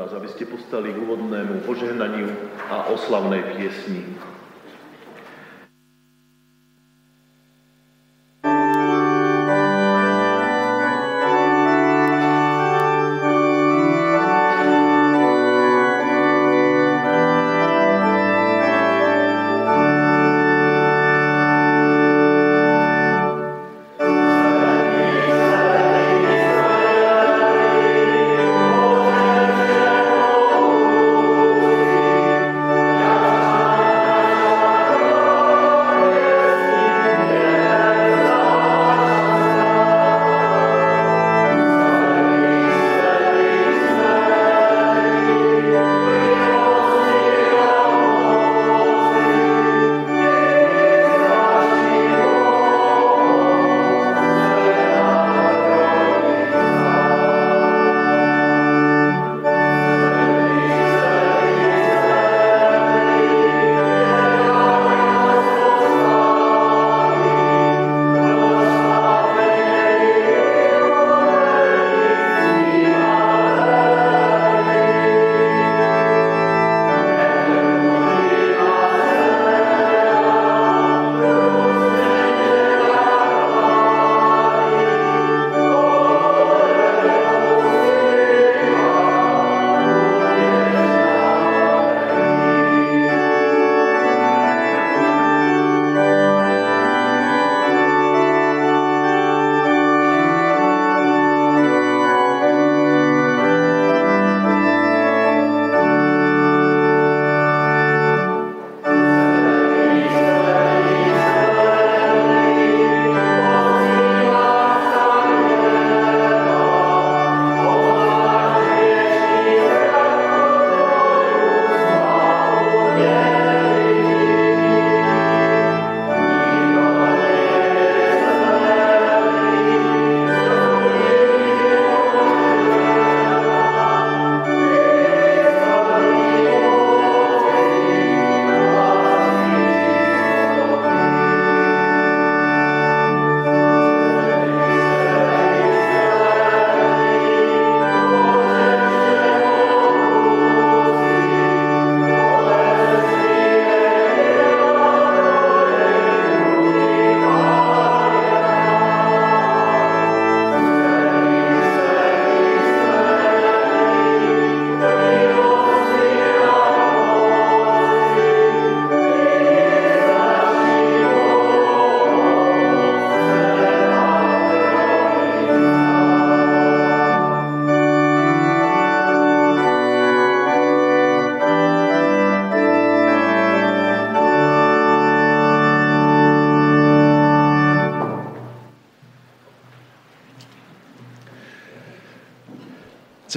Vás, aby ste postali k úvodnému požehnaniu a oslavnej piesni.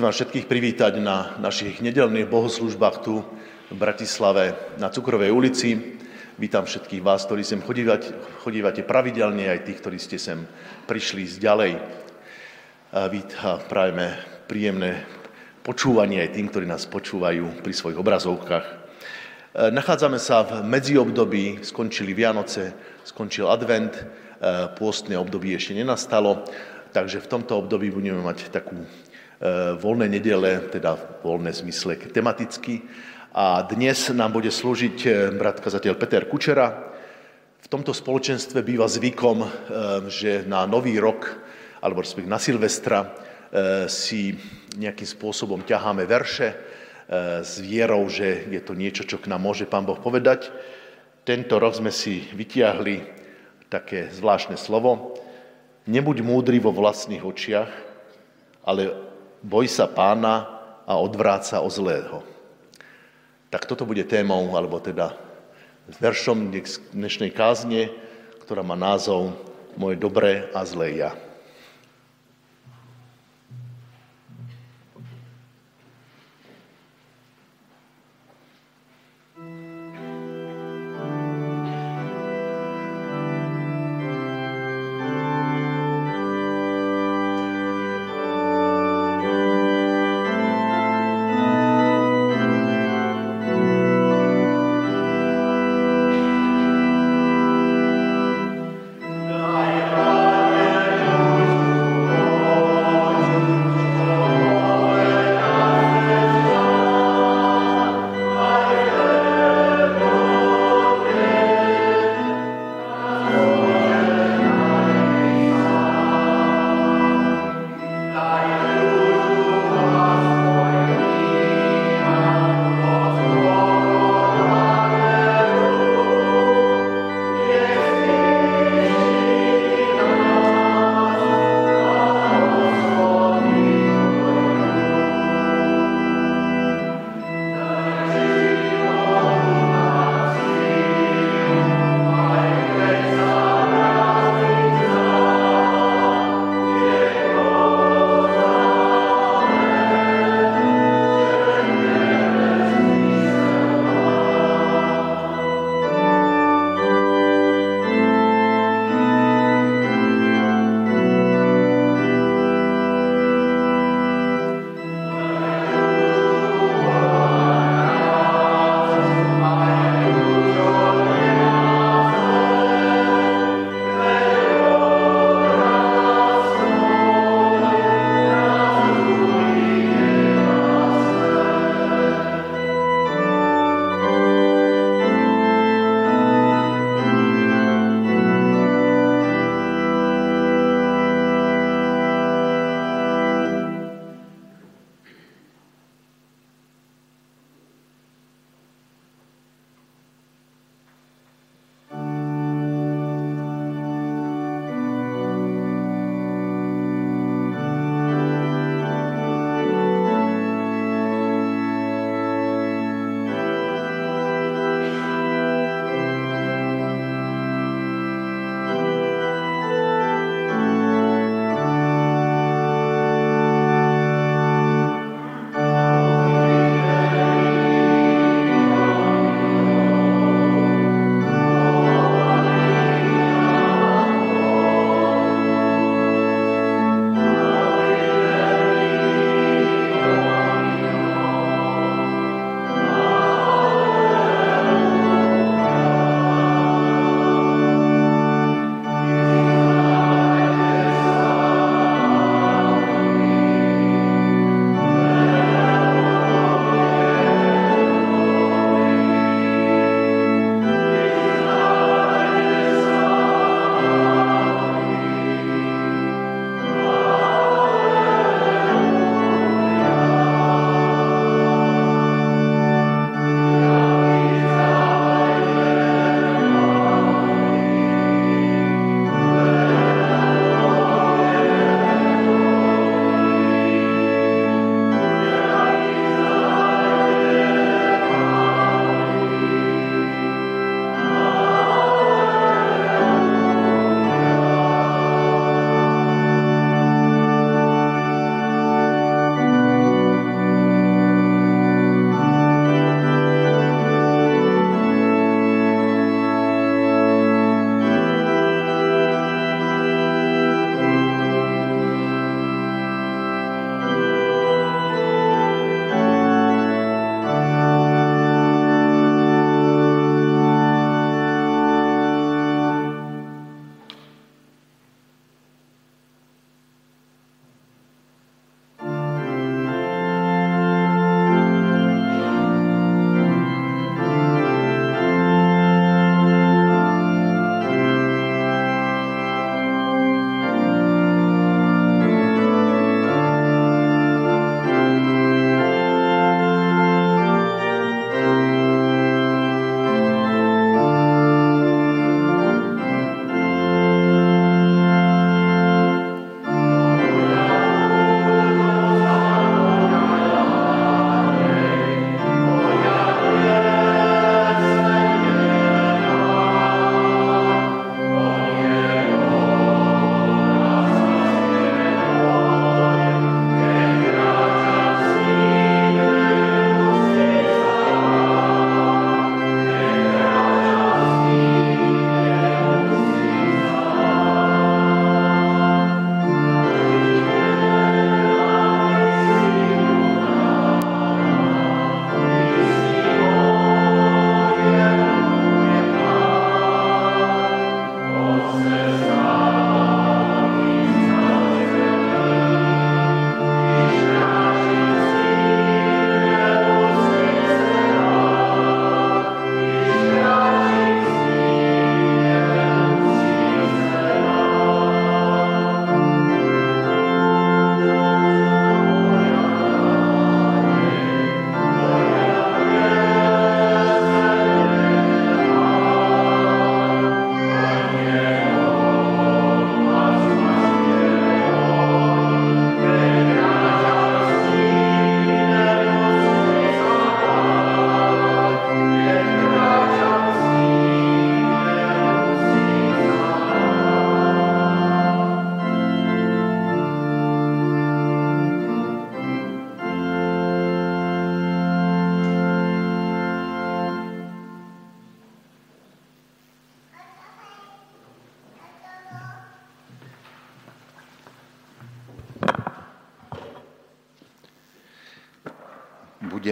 Chcem vás všetkých privítať na našich nedelných bohoslužbách tu v Bratislave na Cukrovej ulici. Vítam všetkých vás, ktorí sem chodívate, chodívate pravidelne, aj tých, ktorí ste sem prišli z ďalej. Vítam, prajeme príjemné počúvanie aj tým, ktorí nás počúvajú pri svojich obrazovkách. Nachádzame sa v medziobdobí, skončili Vianoce, skončil advent, pôstne období ešte nenastalo, takže v tomto období budeme mať takú Eh, voľné nedele, teda voľné zmysle tematicky. A dnes nám bude slúžiť eh, brat kazateľ Peter Kučera. V tomto spoločenstve býva zvykom, eh, že na nový rok, alebo respektíve na Silvestra, si nejakým spôsobom ťaháme verše s vierou, že je to niečo, čo k nám môže Pán Boh povedať. Tento rok sme si vytiahli také zvláštne slovo. Nebuď múdry vo vlastných očiach, ale boj sa pána a odvráca o zlého. Tak toto bude témou, alebo teda veršom dnešnej kázne, ktorá má názov Moje dobré a zlé ja.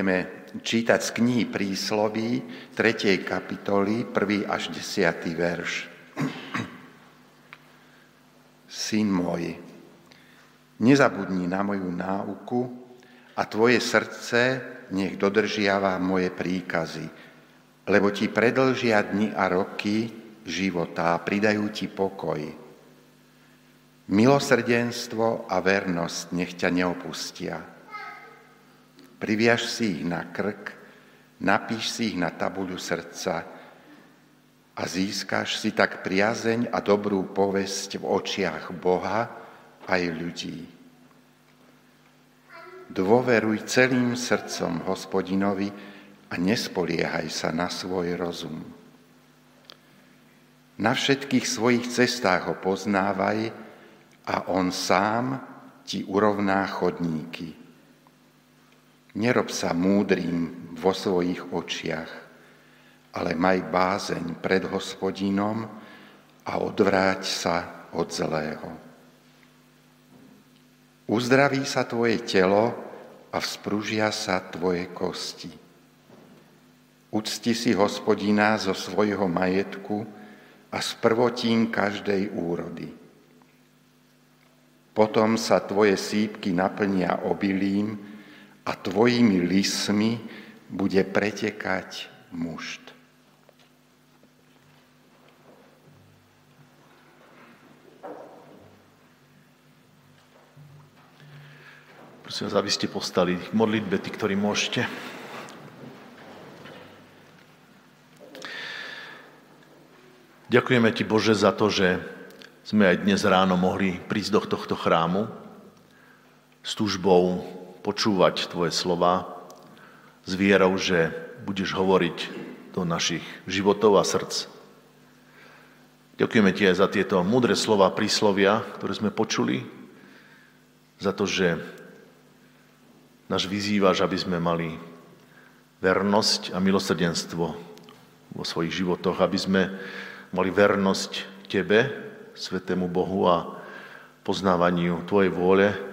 Budeme čítať z knihy Prísloví 3. kapitoly, 1. až 10. verš. Syn môj, nezabudni na moju náuku a tvoje srdce nech dodržiava moje príkazy, lebo ti predlžia dni a roky života a pridajú ti pokoj. Milosrdenstvo a vernosť nech ťa neopustia Priviaž si ich na krk, napíš si ich na tabuľu srdca a získáš si tak priazeň a dobrú povesť v očiach Boha aj ľudí. Dôveruj celým srdcom hospodinovi a nespoliehaj sa na svoj rozum. Na všetkých svojich cestách ho poznávaj a on sám ti urovná chodníky. Nerob sa múdrým vo svojich očiach, ale maj bázeň pred hospodinom a odvráť sa od zlého. Uzdraví sa tvoje telo a vzpružia sa tvoje kosti. Ucti si hospodina zo svojho majetku a z prvotín každej úrody. Potom sa tvoje sípky naplnia obilím, a tvojimi lismi bude pretekať mušt. Prosím vás, aby ste postali k modlitbe, tí, ktorí môžete. Ďakujeme Ti, Bože, za to, že sme aj dnes ráno mohli prísť do tohto chrámu s túžbou počúvať Tvoje slova s vierou, že budeš hovoriť do našich životov a srdc. Ďakujeme Ti aj za tieto múdre slova, príslovia, ktoré sme počuli, za to, že nás vyzývaš, aby sme mali vernosť a milosrdenstvo vo svojich životoch, aby sme mali vernosť Tebe, Svetému Bohu a poznávaniu Tvojej vôle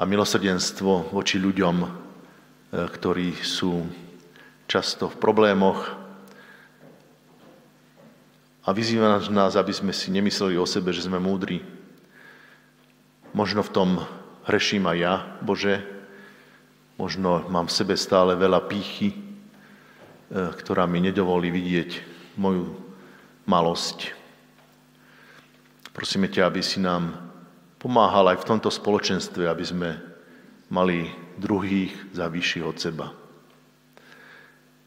a milosrdenstvo voči ľuďom, e, ktorí sú často v problémoch. A vyzýva nás, aby sme si nemysleli o sebe, že sme múdri. Možno v tom hreším aj ja, Bože. Možno mám v sebe stále veľa pýchy, e, ktorá mi nedovolí vidieť moju malosť. Prosíme ťa, aby si nám pomáhal aj v tomto spoločenstve, aby sme mali druhých za vyšších od seba.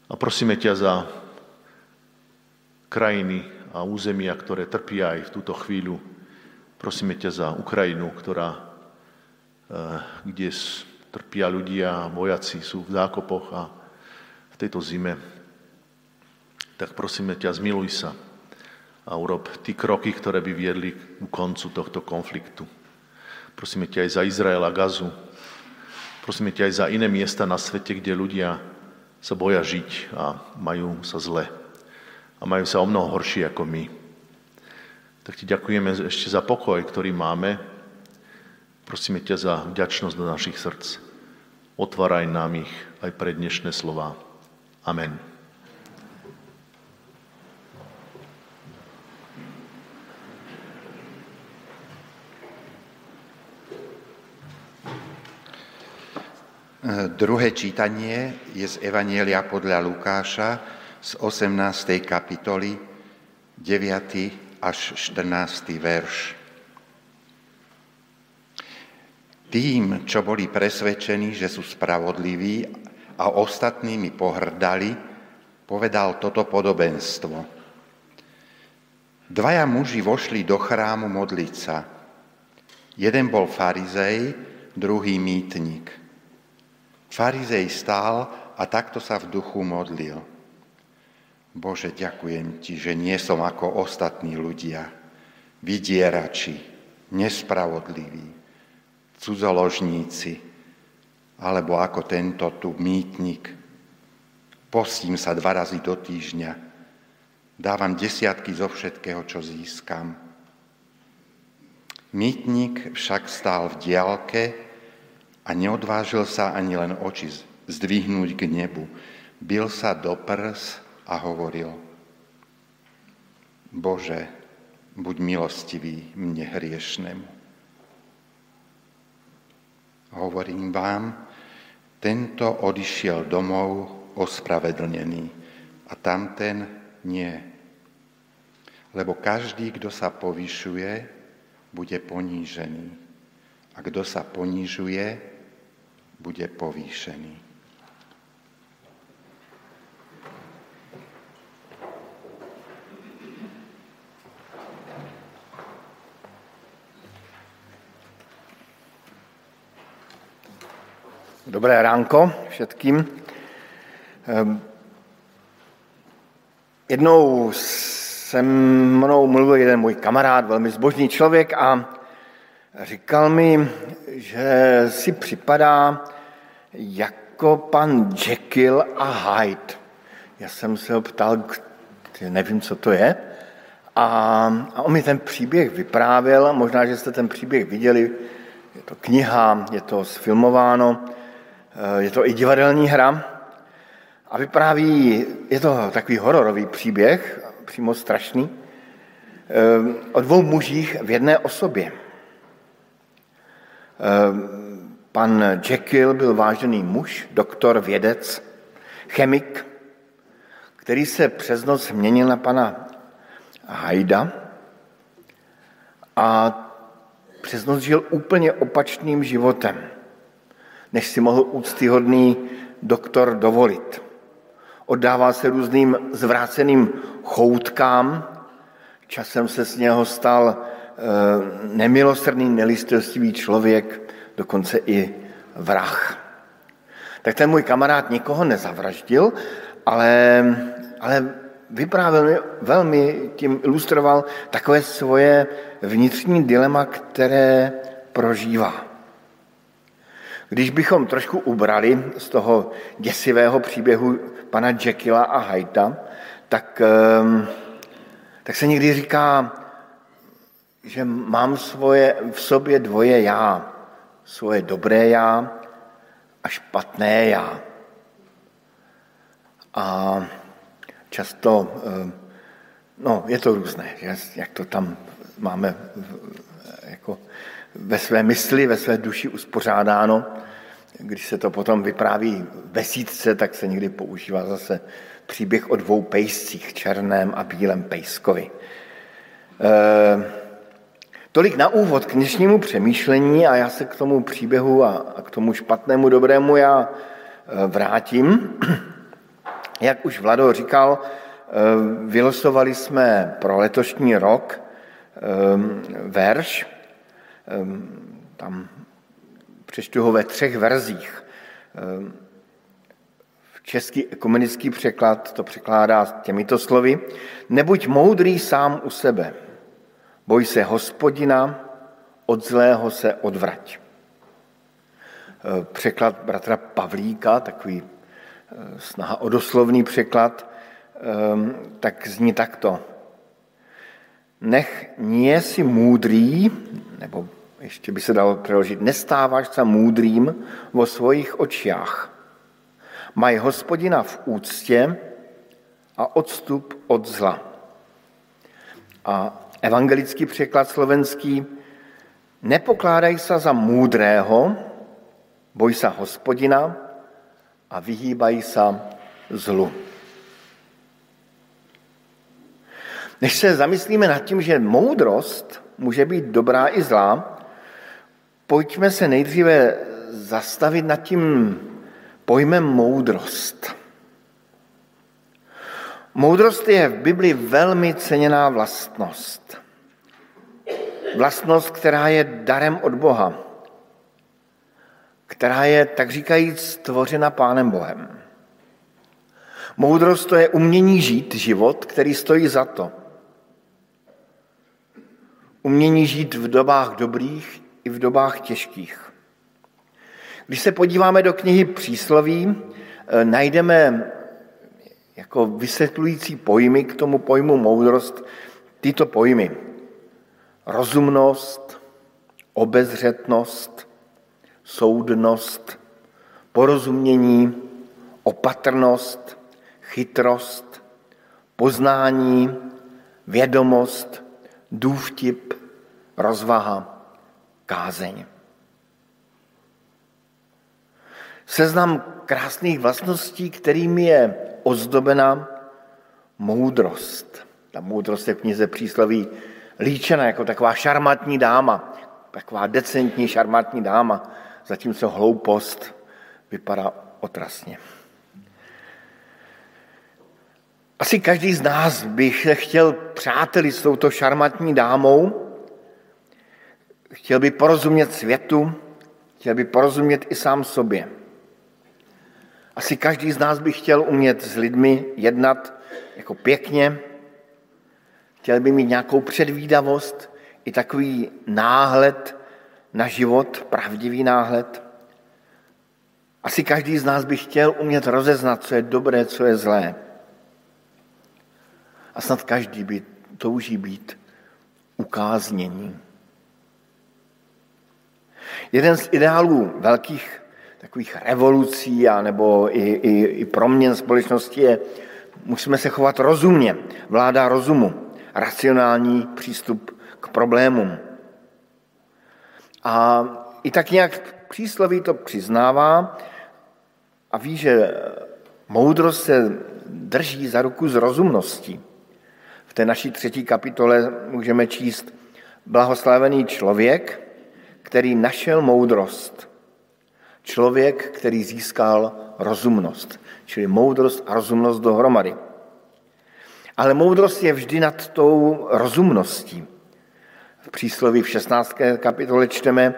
A prosíme ťa za krajiny a územia, ktoré trpia aj v túto chvíľu. Prosíme ťa za Ukrajinu, ktorá, eh, kde trpia ľudia, vojaci sú v zákopoch a v tejto zime. Tak prosíme ťa, zmiluj sa a urob tí kroky, ktoré by viedli k koncu tohto konfliktu. Prosíme ťa aj za Izrael a Gazu. Prosíme ťa aj za iné miesta na svete, kde ľudia sa boja žiť a majú sa zle. A majú sa o mnoho horšie ako my. Tak ti ďakujeme ešte za pokoj, ktorý máme. Prosíme ťa za vďačnosť do našich srdc. Otváraj nám ich aj pre dnešné slova. Amen. Druhé čítanie je z Evanielia podľa Lukáša z 18. kapitoly 9. až 14. verš. Tým, čo boli presvedčení, že sú spravodliví a ostatnými pohrdali, povedal toto podobenstvo. Dvaja muži vošli do chrámu modliť sa. Jeden bol farizej, druhý mýtnik. Farizej stál a takto sa v duchu modlil. Bože, ďakujem Ti, že nie som ako ostatní ľudia, vydierači, nespravodliví, cudzoložníci, alebo ako tento tu mýtnik. Postím sa dva razy do týždňa, dávam desiatky zo všetkého, čo získam. Mýtnik však stál v diálke a neodvážil sa ani len oči zdvihnúť k nebu. Bil sa do prs a hovoril, Bože, buď milostivý mne hriešnemu. Hovorím vám, tento odišiel domov ospravedlnený a tamten nie. Lebo každý, kdo sa povyšuje, bude ponížený. A kdo sa ponížuje, bude povýšený. Dobré ránko všetkým. Ehm, jednou se mnou mluvil jeden můj kamarád, velmi zbožný člověk a říkal mi, že si připadá jako pan Jekyll a Hyde. Já jsem se ho ptal, nevím, co to je, a, a on mi ten příběh vyprávěl, možná, že jste ten příběh viděli, je to kniha, je to sfilmováno, Eh, je to i divadelní hra. A vypráví, je to takový hororový příběh, přímo strašný, eh, o dvou mužích v jedné osobě. Pan Jekyll byl vážený muž, doktor, vědec, chemik, který se přes noc změnil na pana Hajda a přes noc žil úplně opačným životem než si mohl úctyhodný doktor dovolit. Oddával se různým zvráceným choutkám, časem se z něho stal eh, nemilosrdný, nelistovstivý člověk, dokonce i vrah. Tak ten můj kamarád nikoho nezavraždil, ale, ale vyprávěl mi, velmi tím ilustroval takové svoje vnitřní dilema, které prožívá. Když bychom trošku ubrali z toho děsivého příběhu pana Jekyla a Hajta, tak, ehm, tak se někdy říká, že mám svoje, v sobě dvoje já. Svoje dobré já a špatné já. A často, ehm, no je to různé, že? jak to tam máme jako ve své mysli, ve své duši uspořádáno. Když se to potom vypráví ve sítce, tak se někdy používá zase příběh o dvou pejscích, černém a bílém pejskovi. E, tolik na úvod k dnešnímu přemýšlení a já se k tomu příběhu a, k tomu špatnému dobrému já e, vrátím. Jak už Vlado říkal, e, vylosovali jsme pro letošní rok e, verš, tam přečtu ho ve třech verzích. Český ekumenický překlad to překládá těmito slovy. Nebuď moudrý sám u sebe, boj se hospodina, od zlého se odvrať. Překlad bratra Pavlíka, takový snaha o doslovný překlad, tak zní takto. Nech nie si můdrý, nebo ještě by se dalo přeložit, nestáváš se můdrým vo svojich očích. Maj hospodina v úctě a odstup od zla. A evangelický překlad slovenský, nepokládaj se za můdrého, boj se hospodina a vyhýbaj se zlu. Než se zamyslíme nad tím, že moudrost může být dobrá i zlá, pojďme se nejdříve zastavit nad tím pojmem moudrost. Moudrost je v Bibli velmi ceněná vlastnost. Vlastnost, která je darem od Boha, která je, tak říkajíc, stvořena Pánem Bohem. Moudrost to je umění žít život, který stojí za to – umění žít v dobách dobrých i v dobách těžkých. Když se podíváme do knihy Přísloví, eh, najdeme jako vysvětlující pojmy k tomu pojmu moudrost tyto pojmy. Rozumnost, obezřetnost, soudnost, porozumění, opatrnost, chytrost, poznání, vědomost, důvtip, rozvaha, kázeň. Seznam krásných vlastností, kterými je ozdobena moudrost. Ta moudrost je v knize přísloví líčena jako taková šarmatní dáma, taková decentní šarmatní dáma, zatímco hloupost vypadá otrasně. Asi každý z nás by chtěl přáteli s touto šarmatní dámou, chtěl by porozumět světu, chtěl by porozumět i sám sobě. Asi každý z nás by chtěl umět s lidmi jednat jako pěkně, chtěl by mít nějakou předvídavost, i takový náhled na život, pravdivý náhled. Asi každý z nás by chtěl umět rozeznat, co je dobré, co je zlé. A snad každý by touží být ukáznění. Jeden z ideálů velkých takových revolucí a nebo i, i, i proměn společnosti je, musíme se chovat rozumně, vláda rozumu, racionální přístup k problémům. A i tak nějak přísloví to přiznává a ví, že moudrost se drží za ruku z rozumností. V té naší třetí kapitole můžeme číst blahoslavený člověk, který našel moudrost. Člověk, který získal rozumnost, čili moudrost a rozumnost dohromady. Ale moudrost je vždy nad tou rozumností. V přísloví v 16. kapitole čteme,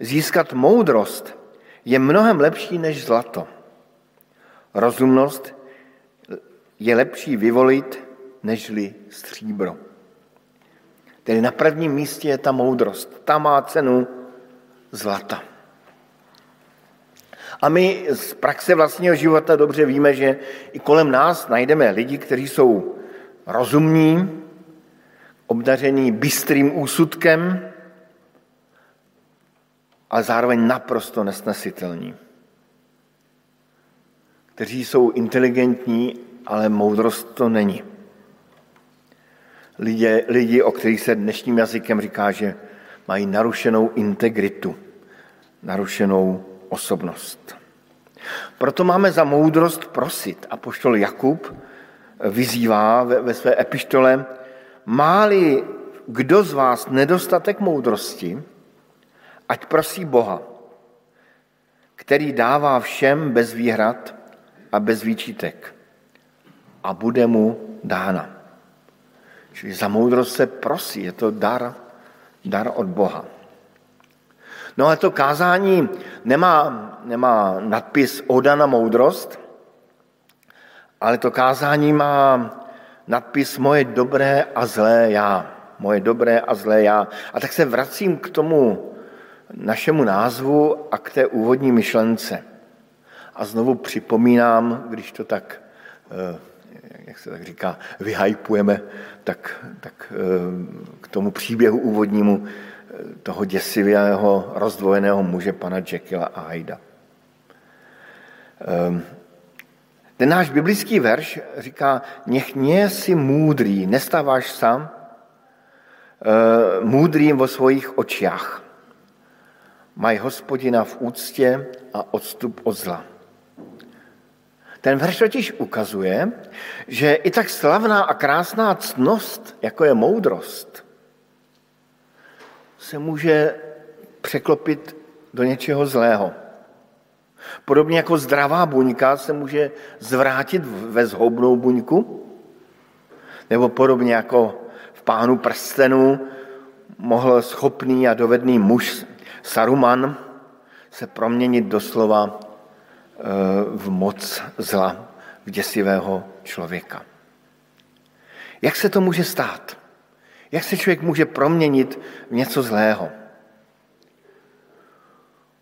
získat moudrost je mnohem lepší než zlato. Rozumnost je lepší vyvolit nežli stříbro. Tedy na prvním místě je ta moudrost. Ta má cenu zlata. A my z praxe vlastního života dobře víme, že i kolem nás najdeme lidi, kteří jsou rozumní, obdaření bystrým úsudkem, ale zároveň naprosto nesnesitelní. Kteří jsou inteligentní, ale moudrost to není. Lidi, lidi, o kterých se dnešním jazykem říká, že mají narušenou integritu, narušenou osobnost. Proto máme za moudrost prosit. A poštol Jakub vyzývá ve, ve své epištole, máli kdo z vás nedostatek moudrosti, ať prosí Boha, který dává všem bez výhrad a bez výčitek a bude mu dána. Čili za moudrost se prosí, je to dar, dar od Boha. No ale to kázání nemá, nemá nadpis Oda na moudrost, ale to kázání má nadpis Moje dobré a zlé já. Moje dobré a zlé já. A tak se vracím k tomu našemu názvu a k té úvodní myšlence. A znovu připomínám, když to tak, eh, jak se tak říká, vyhypujeme, tak, tak eh, k tomu příběhu úvodnímu toho děsivého rozdvojeného muže pana Jekylla a Hyda. Ten náš biblický verš říká, nech mě si můdrý, nestáváš sám, eh, můdrým vo svých očích. Maj hospodina v úctě a odstup od zla. Ten verš totiž ukazuje, že i tak slavná a krásná ctnost, jako je moudrost, se může překlopit do něčeho zlého. Podobně jako zdravá buňka se může zvrátit ve zhoubnou buňku, nebo podobně jako v pánu prstenů mohl schopný a dovedný muž Saruman se proměnit doslova e, v moc zla, v děsivého člověka. Jak se to může stát? Jak se člověk může proměnit v něco zlého?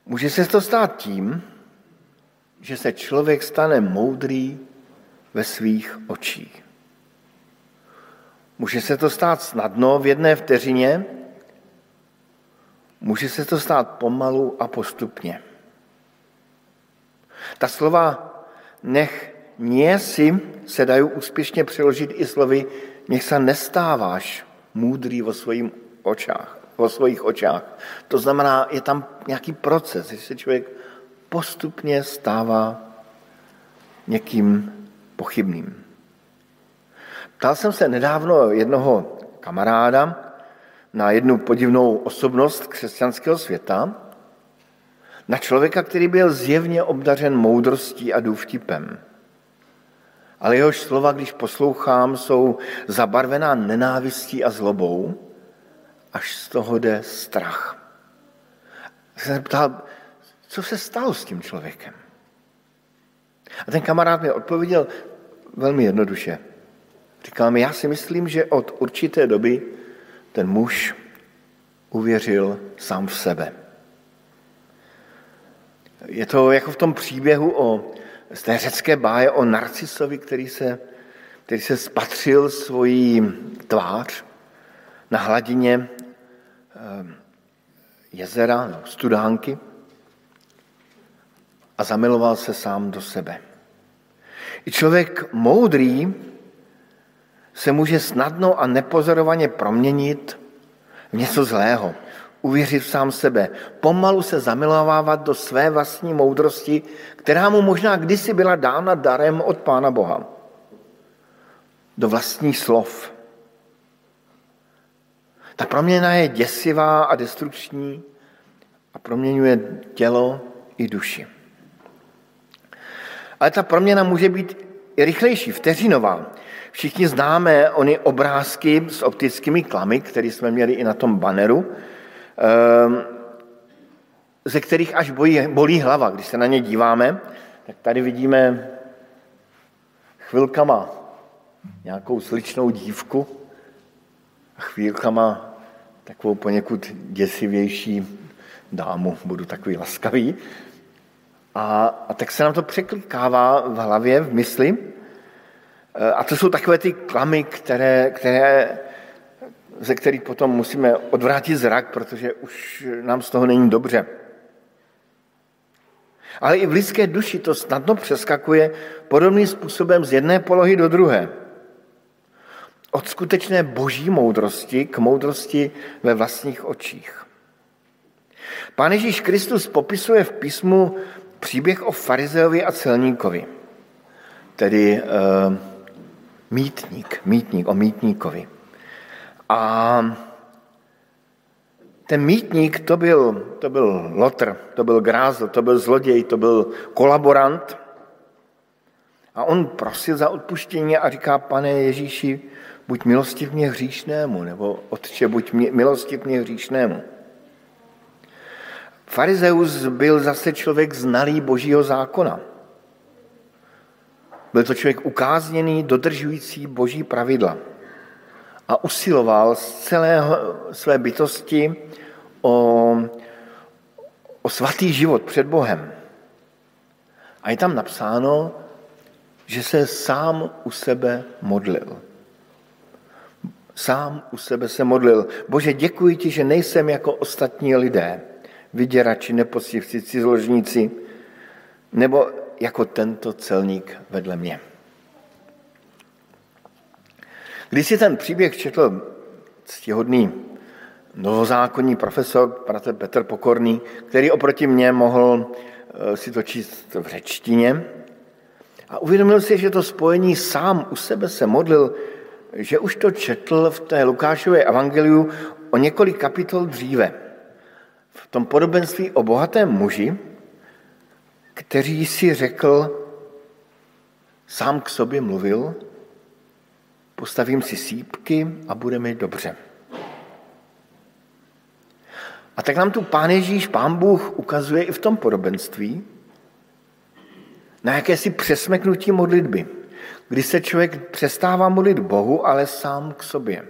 Může se to stát tím, že se člověk stane moudrý ve svých očích. Může se to stát snadno v jedné vteřině, může se to stát pomalu a postupně. Ta slova nech nie si se dají úspěšně přeložit i slovy nech se nestáváš můdrý vo, svojím očách, vo svojich očách. To znamená, je tam nějaký proces, že se člověk postupně stává někým pochybným. Ptal jsem se nedávno jednoho kamaráda na jednu podivnou osobnost křesťanského světa, na člověka, který byl zjevně obdařen moudrostí a důvtipem. Ale jehož slova, když poslouchám, jsou zabarvená nenávistí a zlobou, až z toho jde strach. Jsem se ptal, co se stalo s tím člověkem? A ten kamarád mi odpověděl velmi jednoduše. Říkal mi, já si myslím, že od určité doby ten muž uvěřil sám v sebe. Je to jako v tom příběhu o, z té řecké báje o Narcisovi, který se, který se spatřil svojí tvář na hladině eh, jezera, studánky a zamiloval se sám do sebe. I člověk moudrý se může snadno a nepozorovaně proměnit v něco zlého, uvěřit v sám sebe, pomalu se zamilovávat do své vlastní moudrosti, která mu možná kdysi byla dána darem od Pána Boha. Do vlastních slov. Ta proměna je děsivá a destrukční a proměňuje tělo i duši. Ale ta proměna může být i rychlejší, vteřinová. Všichni známe ony obrázky s optickými klamy, které jsme měli i na tom banneru, ehm, ze kterých až bolí, bolí hlava. Když se na ně díváme, tak tady vidíme chvilkama nějakou sličnou dívku a chvílkama takovou poněkud děsivější dámu, budu takový laskavý. A, a tak se nám to překlikává v hlavě, v mysli. E, a to jsou takové ty klamy, které, které, ze kterých potom musíme odvrátit zrak, protože už nám z toho není dobře. Ale i v lidské duši to snadno přeskakuje podobným způsobem z jedné polohy do druhé. Od skutečné boží moudrosti k moudrosti ve vlastních očích. Pán Ježíš Kristus popisuje v písmu příběh o farizeovi a celníkovi, tedy uh, mítník, mítník, o mítníkovi. A ten mítník to byl, to byl lotr, to byl grázl, to byl zloděj, to byl kolaborant. A on prosil za odpuštění a říká, pane Ježíši, buď milostiv mě hříšnému, nebo otče, buď milostiv mě hříšnému. Farizeus byl zase člověk znalý božího zákona. Byl to člověk ukázněný, dodržující boží pravidla. A usiloval z celé své bytosti o, o svatý život před Bohem. A je tam napsáno, že se sám u sebe modlil. Sám u sebe se modlil. Bože, děkuji ti, že nejsem jako ostatní lidé vyděrači, nepoctivci, cizoložníci, nebo jako tento celník vedle mě. Když si ten příběh četl ctihodný novozákonní profesor, Petr Pokorný, který oproti mně mohl eh, si to číst v řečtině, a uvědomil si, že to spojení sám u sebe se modlil, že už to četl v té Lukášové evangeliu o několik kapitol dříve. V tom podobenství o bohatém muži, který si řekl, sám k sobě mluvil, postavím si sípky a bude mi dobře. A tak nám tu Pán Ježíš, Pán Bůh ukazuje i v tom podobenství na jakési přesmeknutí modlitby, kdy se člověk přestává modlit Bohu, ale sám k sobě.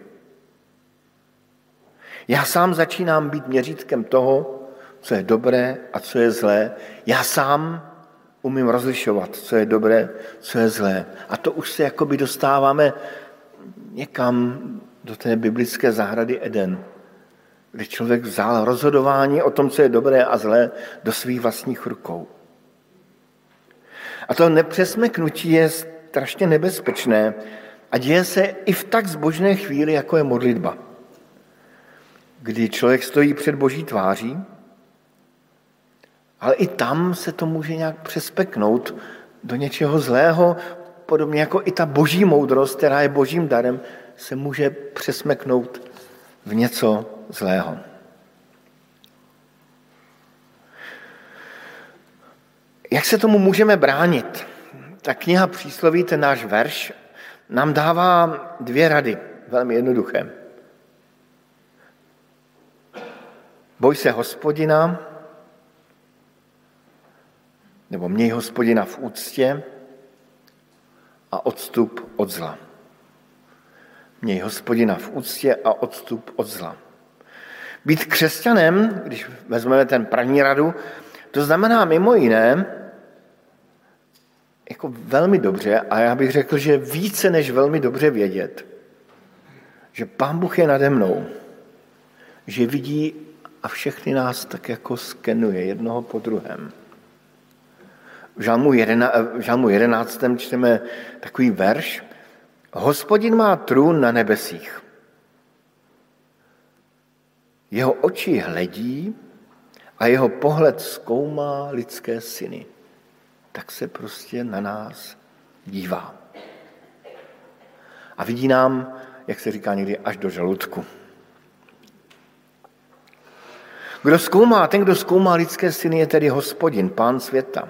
Já sám začínám být měřítkem toho, co je dobré a co je zlé. Já sám umím rozlišovat, co je dobré, co je zlé. A to už se jakoby dostáváme někam do té biblické zahrady Eden, kde člověk vzal rozhodování o tom, co je dobré a zlé, do svých vlastních rukou. A to nepřesmeknutí je strašně nebezpečné a děje se i v tak zbožné chvíli, jako je modlitba. Kdy člověk stojí před boží tváří, ale i tam se to může nějak přespeknout do něčeho zlého, podobně jako i ta boží moudrost, která je božím darem, se může přesmeknout v něco zlého. Jak se tomu můžeme bránit? Ta kniha přísloví, ten náš verš, nám dává dvě rady, velmi jednoduché. Boj se hospodina, nebo měj hospodina v úctě a odstup od zla. Měj hospodina v úctě a odstup od zla. Být křesťanem, když vezmeme ten první radu, to znamená mimo jiné, jako velmi dobře, a já bych řekl, že více než velmi dobře vědět, že Pán Bůh je nade mnou, že vidí a všechny nás tak jako skenuje jednoho po druhém. V žalmu, 11, v žalmu 11. čteme takový verš. Hospodin má trůn na nebesích. Jeho oči hledí a jeho pohled zkoumá lidské syny tak se prostě na nás dívá. A vidí nám, jak se říká někdy, až do žaludku. Kdo zkoumá, ten, kdo zkoumá lidské syny, je tedy hospodin, pán světa.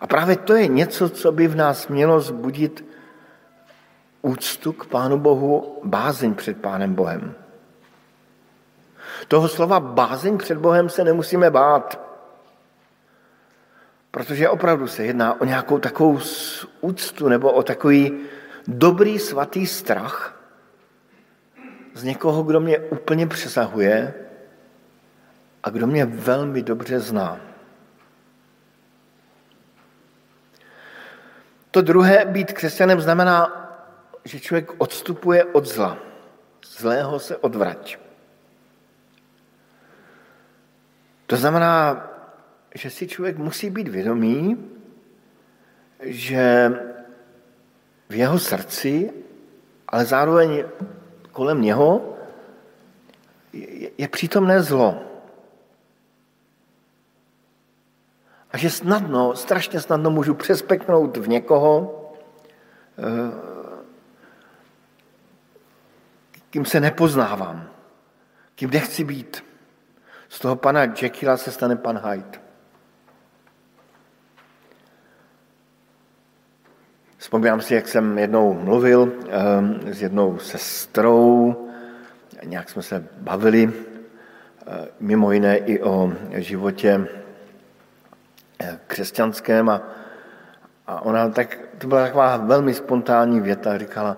A právě to je něco, co by v nás mělo zbudit úctu k Pánu Bohu, bázeň před Pánem Bohem. Toho slova bázeň před Bohem se nemusíme bát. Protože opravdu se jedná o nějakou takovou úctu nebo o takový dobrý svatý strach z někoho, kdo mě úplně přesahuje a kdo mě velmi dobře zná. To druhé, být křesťanem, znamená, že člověk odstupuje od zla. Zlého se odvrať. To znamená že si člověk musí být vědomý, že v jeho srdci, ale zároveň kolem něho je přítomné zlo. A že snadno, strašně snadno můžu přespeknout v někoho, eh, kým se nepoznávám, kým nechci být. Z toho pana Jekylla se stane pan Hyde. Vzpomínám si, jak jsem jednou mluvil ehm, s jednou sestrou, nějak jsme se bavili, eh, mimo jiné i o životě eh, křesťanském a, a ona tak, to byla taková velmi spontánní věta, říkala,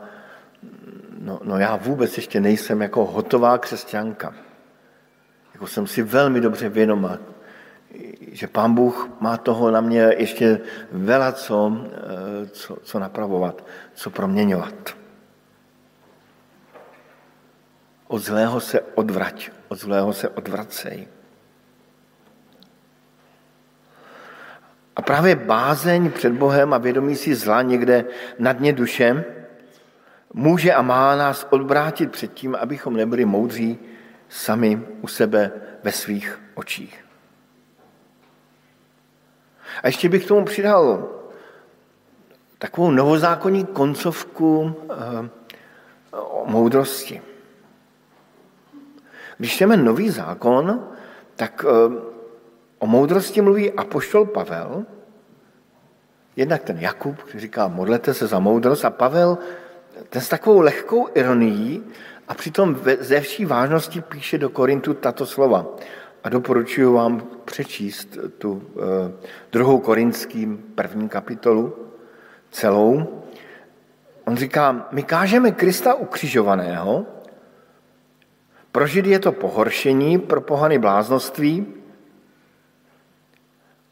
no, no já vůbec ještě nejsem jako hotová křesťanka. Jako jsem si velmi dobře vědoma, že pán Bůh má toho na mě ještě vela co, eh, co, co napravovat, co proměňovat. Od zlého se odvrať, od zlého se odvracej. A právě bázeň před Bohem a vědomí si zla někde na dně duše může a má nás odvrátit před tím, abychom nebyli moudří sami u sebe ve svých očích. A ještě bych k tomu přidal takovou novozákonní koncovku eh, o moudrosti. Když čteme nový zákon, tak eh, o moudrosti mluví apoštol Pavel, jednak ten Jakub, který říká, modlete se za moudrost, a Pavel ten s takovou lehkou ironií a přitom ze vší vážnosti píše do Korintu tato slova. A doporučuji vám přečíst tu eh, druhou korinským první kapitolu celou. On říká, my kážeme Krista ukřižovaného, pro Židy je to pohoršení, pro pohany bláznoství,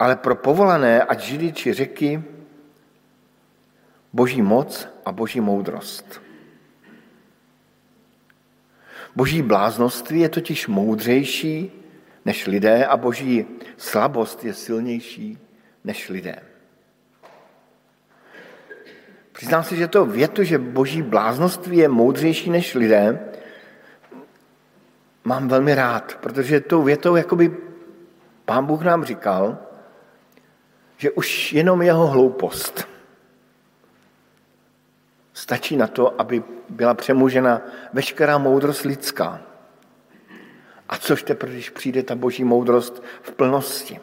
ale pro povolané, ať Židy či řeky, boží moc a boží moudrost. Boží bláznoství je totiž moudřejší než lidé a boží slabost je silnější než lidé. Přiznám si, že to větu, že boží bláznoství je moudřejší než lidé, mám velmi rád, protože tou větou jakoby pán Bůh nám říkal, že už jenom jeho hloupost stačí na to, aby byla přemožena veškerá moudrost lidská. A což teprve, když přijde ta boží moudrost v plnosti.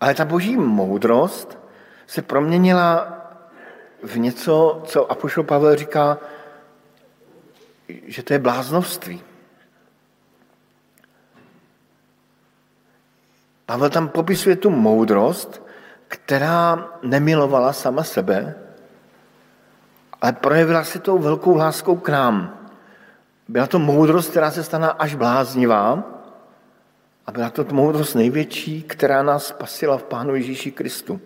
Ale ta boží moudrost se proměnila v něco, co Apoštol Pavel říká, že to je bláznovství. Pavel tam popisuje tu moudrost, která nemilovala sama sebe, ale projevila se tou velkou láskou k nám. Byla to moudrost, která se stala až bláznivá a byla to moudrost největší, která nás spasila v Pánu Ježíši Kristu.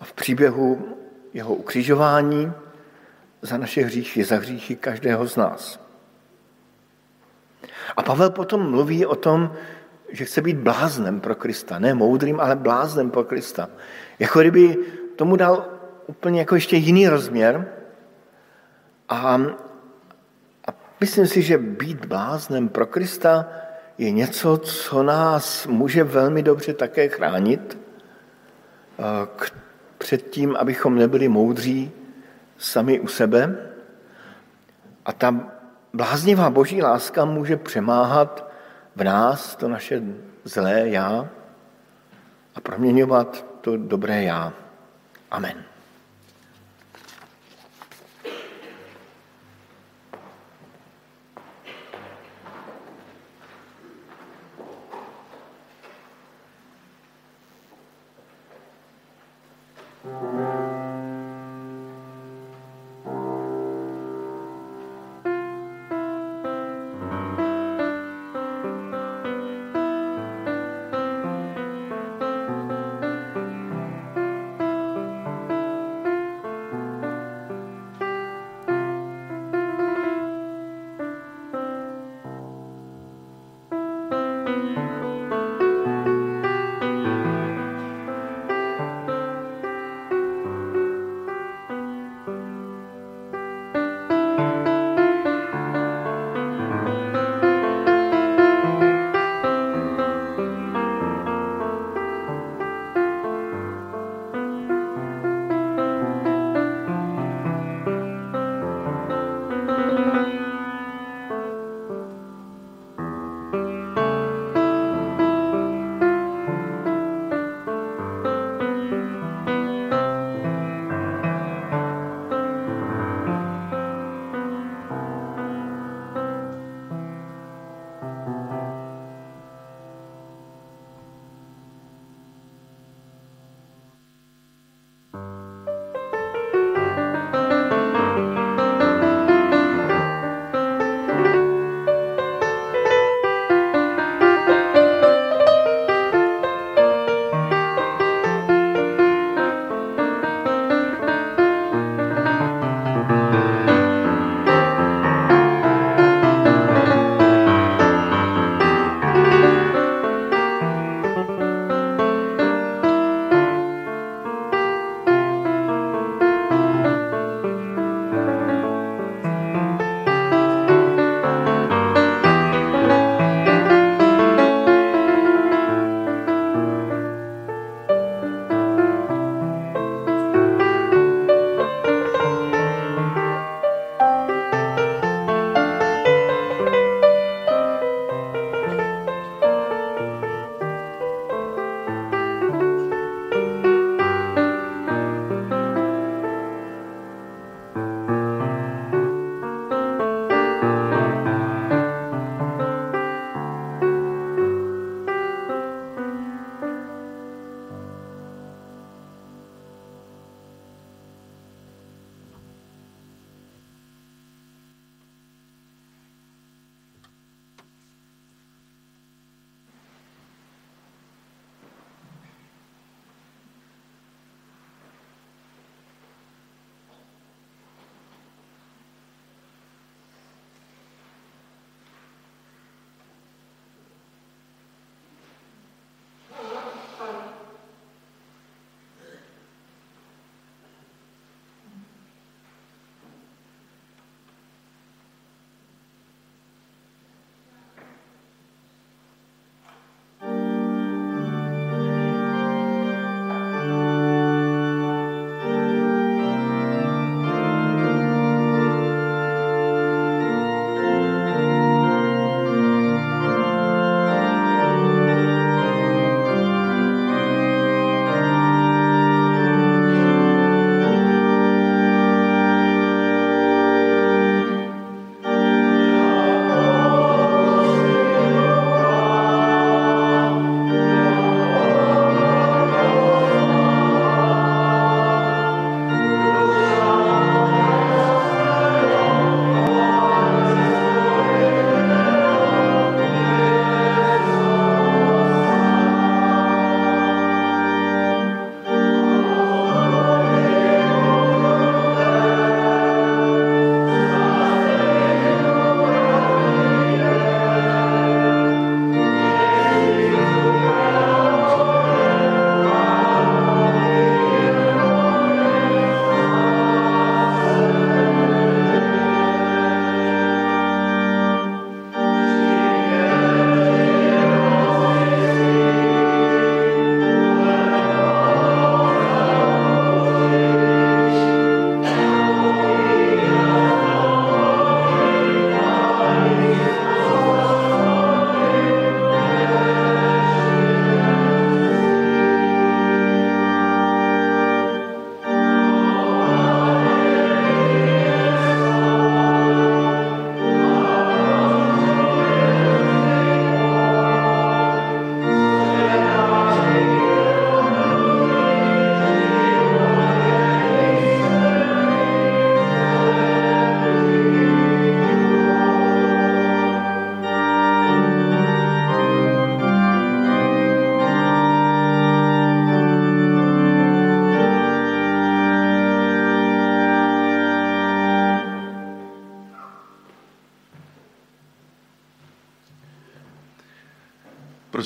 A v příběhu jeho ukřižování za naše hříchy, za hříchy každého z nás. A Pavel potom mluví o tom, že chce být bláznem pro Krista. Ne moudrým, ale bláznem pro Krista. Jako kdyby tomu dal úplně jako ještě jiný rozměr. A, a myslím si, že být bláznem pro Krista je něco, co nás může velmi dobře také chránit eh, k, před tím, abychom nebyli moudří sami u sebe. A ta bláznivá boží láska může přemáhat v nás to naše zlé já a proměňovat to dobré já. Amen.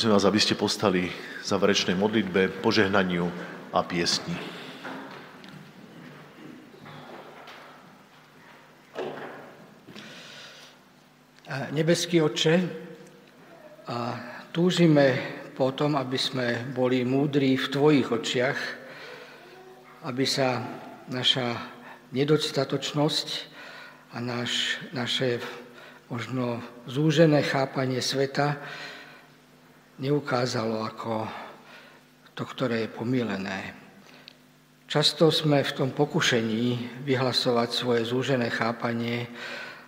Prosím vás, aby ste postali záverečnej modlitbe, požehnaniu a piesni. Nebeský oče, a túžime po tom, aby sme boli múdri v Tvojich očiach, aby sa naša nedostatočnosť a naš, naše možno zúžené chápanie sveta neukázalo ako to, ktoré je pomílené. Často sme v tom pokušení vyhlasovať svoje zúžené chápanie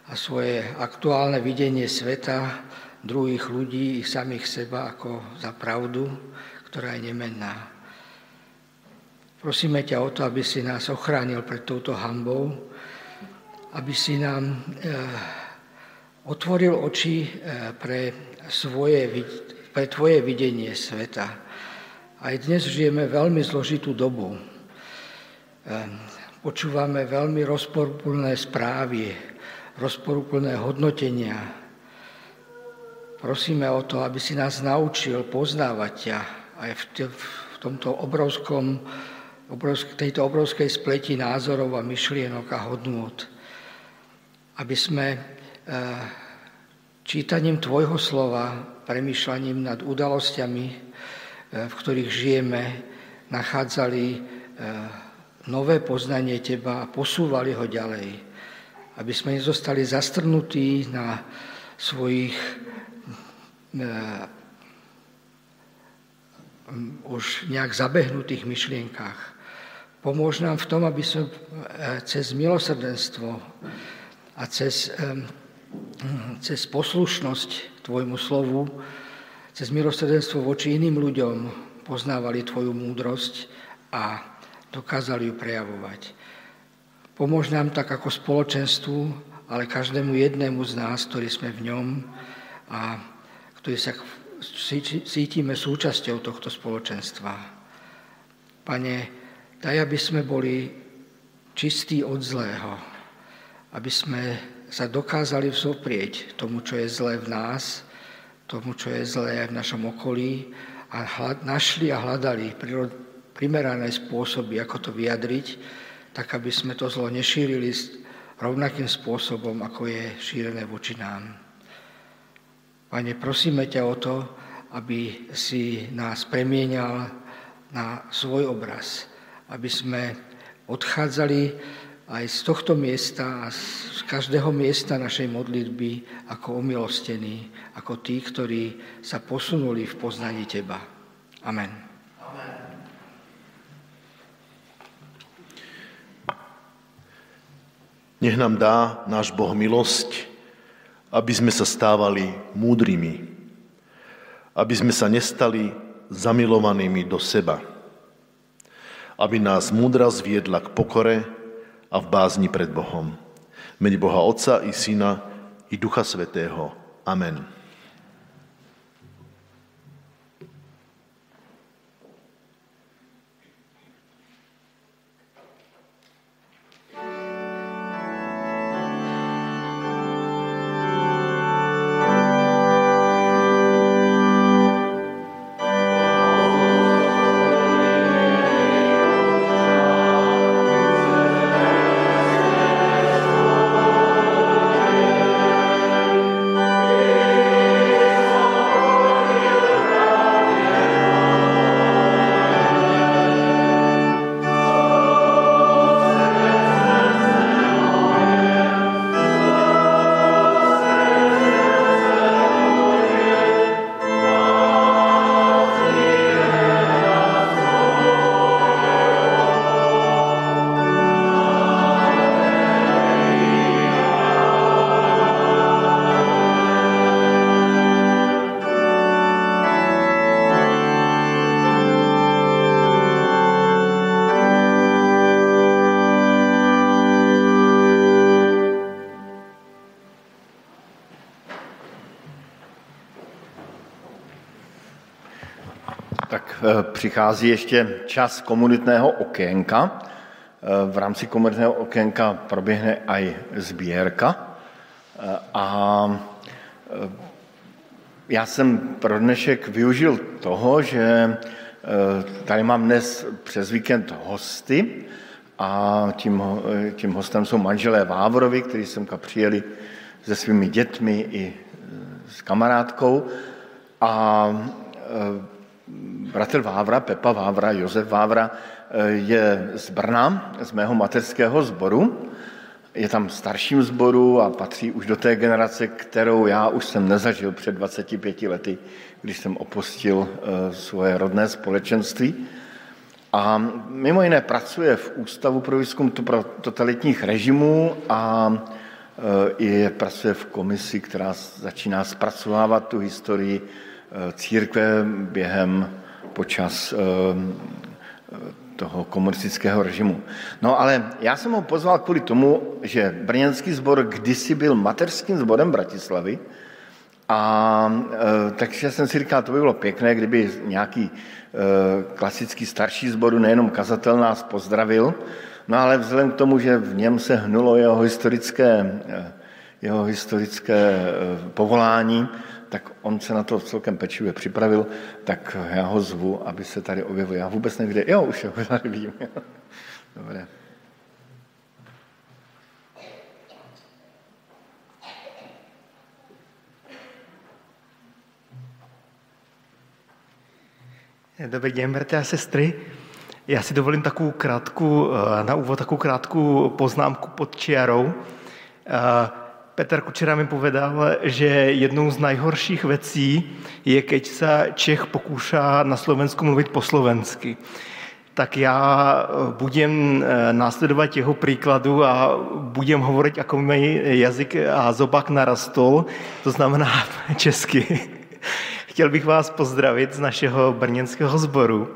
a svoje aktuálne videnie sveta, druhých ľudí i samých seba ako za pravdu, ktorá je nemenná. Prosíme ťa o to, aby si nás ochránil pred touto hambou, aby si nám eh, otvoril oči eh, pre, svoje, pre tvoje videnie sveta. Aj dnes žijeme veľmi zložitú dobu. Eh, počúvame veľmi rozporúplné správy, rozporuplné hodnotenia. Prosíme o to, aby si nás naučil poznávať ťa aj v, tomto obrovskom, obrovsk, tejto obrovskej spleti názorov a myšlienok a hodnôt. Aby sme e, čítaním Tvojho slova, premyšľaním nad udalosťami, e, v ktorých žijeme, nachádzali e, nové poznanie Teba a posúvali ho ďalej aby sme nezostali zastrnutí na svojich eh, už nejak zabehnutých myšlienkách. Pomôž nám v tom, aby sme eh, cez milosrdenstvo a cez, cez poslušnosť Tvojmu slovu, cez milosrdenstvo voči iným ľuďom poznávali Tvoju múdrosť a dokázali ju prejavovať. Pomôž nám tak ako spoločenstvu, ale každému jednému z nás, ktorý sme v ňom a ktorí sa cítime súčasťou tohto spoločenstva. Pane, daj, aby sme boli čistí od zlého, aby sme sa dokázali vzoprieť tomu, čo je zlé v nás, tomu, čo je zlé v našom okolí a našli a hľadali primerané spôsoby, ako to vyjadriť, tak aby sme to zlo nešírili rovnakým spôsobom, ako je šírené voči nám. Pane, prosíme ťa o to, aby si nás premienial na svoj obraz, aby sme odchádzali aj z tohto miesta a z každého miesta našej modlitby ako omilostení, ako tí, ktorí sa posunuli v poznaní Teba. Amen. Nech nám dá náš Boh milosť, aby sme sa stávali múdrymi, aby sme sa nestali zamilovanými do seba, aby nás múdra zviedla k pokore a v bázni pred Bohom. Mene Boha Otca i Syna i Ducha Svetého. Amen. Přichází ještě čas komunitného okénka. V rámci komunitného okénka proběhne aj sbírka. A Já jsem pro dnešek využil toho, že tady mám dnes přes víkend hosty a tím, tím hostem jsou manželé Vávrovi, kteří semka přijeli se svými dětmi i s kamarádkou. A bratr Vávra, Pepa Vávra, Josef Vávra je z Brna, z mého mateřského sboru. Je tam starším sboru a patří už do té generace, kterou já už jsem nezažil před 25 lety, když jsem opustil eh, svoje rodné společenství. A mimo jiné pracuje v Ústavu pro výzkum totalitních režimů a eh, i pracuje v komisi, která začíná zpracovávat tu historii eh, církve během počas toho komunistického režimu. No ale já jsem ho pozval kvůli tomu, že brněnský sbor kdysi byl mateřským sborem Bratislavy a e, takže jsem si říkal, to by bylo pěkné, kdyby nějaký klasický starší sboru, nejenom kazatel nás pozdravil, no ale vzhledem k tomu, že v něm se hnulo jeho historické, jeho historické povolání, tak on se na to celkem pečlivě připravil, tak já ho zvu, aby se tady objevil. Já vůbec nevím, jo, už ho tady vím. Dobré. Dobrý den, bratři a sestry. Já si dovolím takovou krátkou, eh, na úvod takovou krátkou poznámku pod čiarou. Petr Kučera mi povedal, že jednou z najhorších věcí je, keď se Čech pokoušá na Slovensku mluvit po slovensky. Tak já eh, budem následovat jeho příkladu a budem hovorit, jako mi jazyk a zobák narastol, to znamená česky. Chtěl bych vás pozdravit z našeho brněnského sboru.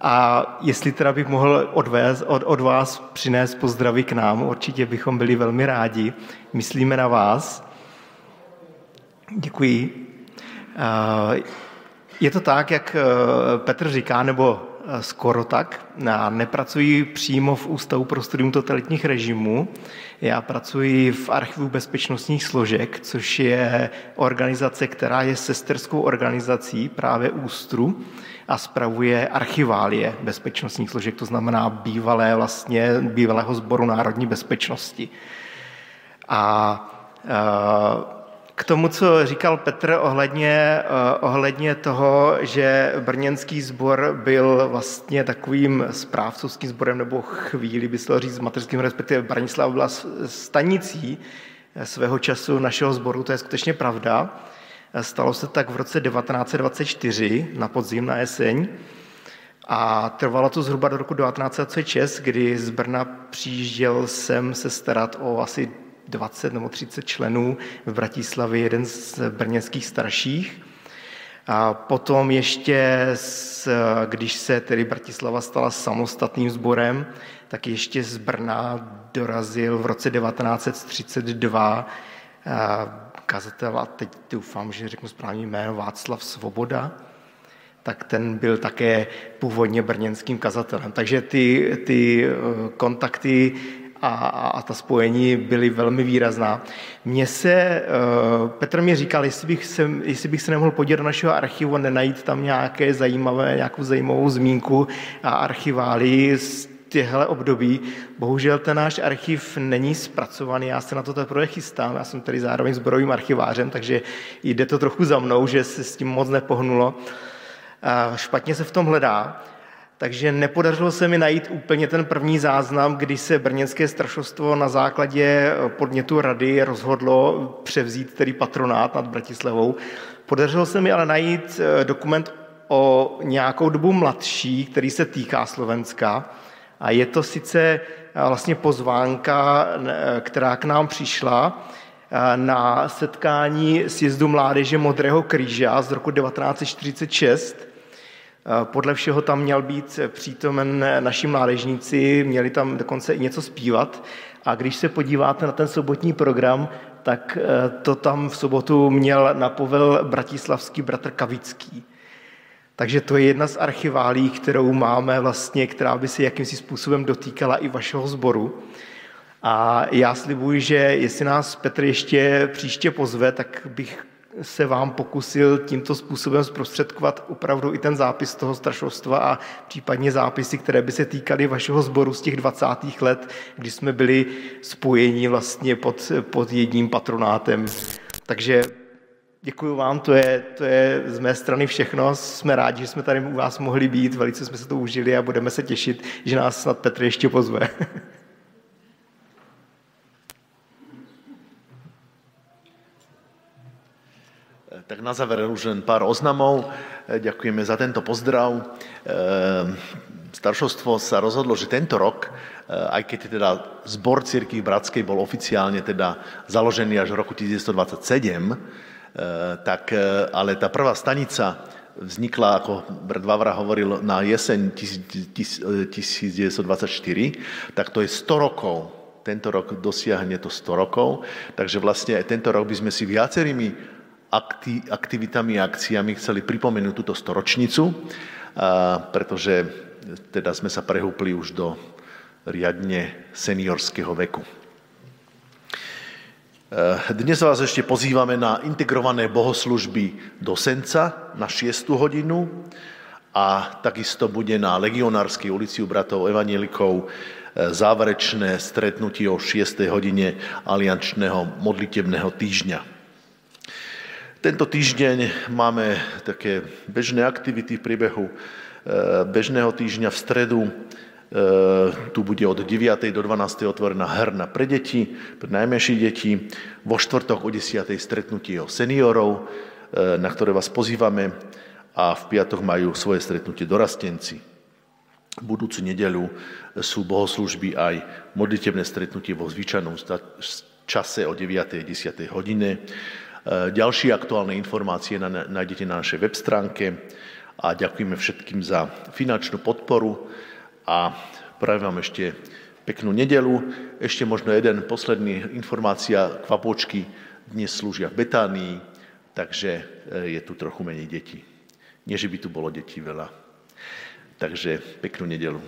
A jestli teda bych mohl odvést, od, od vás přinést pozdraví k nám, určitě bychom byli velmi rádi. Myslíme na vás. Děkuji. Je to tak, jak eh, Petr říká, nebo eh, skoro tak. Já nepracuji přímo v Ústavu pro studium totalitních režimů. Já pracuji v Archivu bezpečnostních složek, což je organizace, která je sesterskou organizací právě Ústru a spravuje archiválie bezpečnostních složek, to znamená bývalé vlastně, bývalého sboru národní bezpečnosti. A e, k tomu, co říkal Petr ohledně, e, ohledně toho, že brněnský sbor byl vlastně takovým správcovským sborem, nebo chvíli by se říct mateřským, respektive Branislava byla stanicí svého času našeho sboru, to je skutečně pravda. Stalo se tak v roce 1924 na podzim, na jeseň. A trvalo to zhruba do roku 1926, kdy z Brna přijížděl sem se starat o asi 20 nebo 30 členů v Bratislavě, jeden z brněnských starších. A potom ještě, když se tedy Bratislava stala samostatným sborem, tak ještě z Brna dorazil v roce 1932 kazatel, a teď doufám, že řeknu správně jméno, Václav Svoboda, tak ten byl také původně brněnským kazatelem. Takže ty, ty eh, kontakty a, a ta spojení byly velmi výrazná. Mně se, eh, Petr mi říkal, jestli bych, se, jestli bych se nemohl podívat do našeho archivu a nenajít tam nějaké zajímavé, nějakou zajímavou zmínku a archivály z těchto období. Bohužel ten náš archiv není zpracovaný, já se na to teprve chystám, já jsem tady zároveň zborovým archivářem, takže jde to trochu za mnou, že se s tím moc nepohnulo. A špatně se v tom hledá, takže nepodařilo se mi najít úplně ten první záznam, kdy se brněnské strašostvo na základě podnětu rady rozhodlo převzít tedy patronát nad Bratislavou. Podařilo se mi ale najít eh, dokument o nějakou dobu mladší, který se týká Slovenska. A je to sice eh, vlastně pozvánka, eh, která k nám přišla eh, na setkání sjezdu mládeže Modrého kříže z roku 1946. Podle všeho tam měl být přítomen naši mládežníci, měli tam dokonce i něco zpívat. A když se podíváte na ten sobotní program, tak to tam v sobotu měl napovel bratislavský bratr Kavický. Takže to je jedna z archiválí, kterou máme vlastně, která by se jakýmsi způsobem dotýkala i vašeho sboru. A já slibuji, že jestli nás Petr ještě příště pozve, tak bych se vám pokusil tímto způsobem zprostředkovat opravdu i ten zápis toho strašovstva a případně zápisy, které by se týkaly vašeho sboru z těch 20. let, kdy jsme byli spojeni vlastně pod, pod jedním patronátem. Takže děkuji vám, to je, to je z mé strany všechno. Jsme rádi, že jsme tady u vás mohli být, velice jsme se to užili a budeme se těšit, že nás snad Petr ještě pozve. Tak na záver už len pár oznamov. Ďakujeme za tento pozdrav. Ehm, staršovstvo sa rozhodlo, že tento rok, eh, aj keď teda zbor Círky Bratskej bol oficiálne teda založený až v roku 1927, eh, tak eh, ale tá prvá stanica vznikla, ako brat Vavra hovoril, na jeseň 1924, tak to je 100 rokov. Tento rok dosiahne to 100 rokov, takže vlastne tento rok by sme si viacerými aktivitami a akciami chceli pripomenúť túto storočnicu, pretože teda sme sa prehúpli už do riadne seniorského veku. Dnes vás ešte pozývame na integrované bohoslužby do Senca na 6. hodinu a takisto bude na Legionárskej ulici u bratov evanielikov záverečné stretnutie o 6. hodine aliančného modlitebného týždňa. Tento týždeň máme také bežné aktivity v priebehu eh, bežného týždňa v stredu. Eh, tu bude od 9. do 12. otvorená herna pre deti, pre najmenšie deti. Vo štvrtok o 10. stretnutie o seniorov, eh, na ktoré vás pozývame a v piatok majú svoje stretnutie dorastenci. V budúcu nedelu sú bohoslužby aj modlitebné stretnutie vo zvyčajnom čase o 9. 10. hodine. Eh, ďalšie aktuálne informácie nájdete na našej web stránke a ďakujeme všetkým za finančnú podporu a prajem vám ešte peknú nedelu. Ešte možno jeden posledný informácia, kvapočky dnes slúžia v Betánii, takže eh, je tu trochu menej detí. Nie, že by tu bolo detí veľa. Takže peknú nedelu.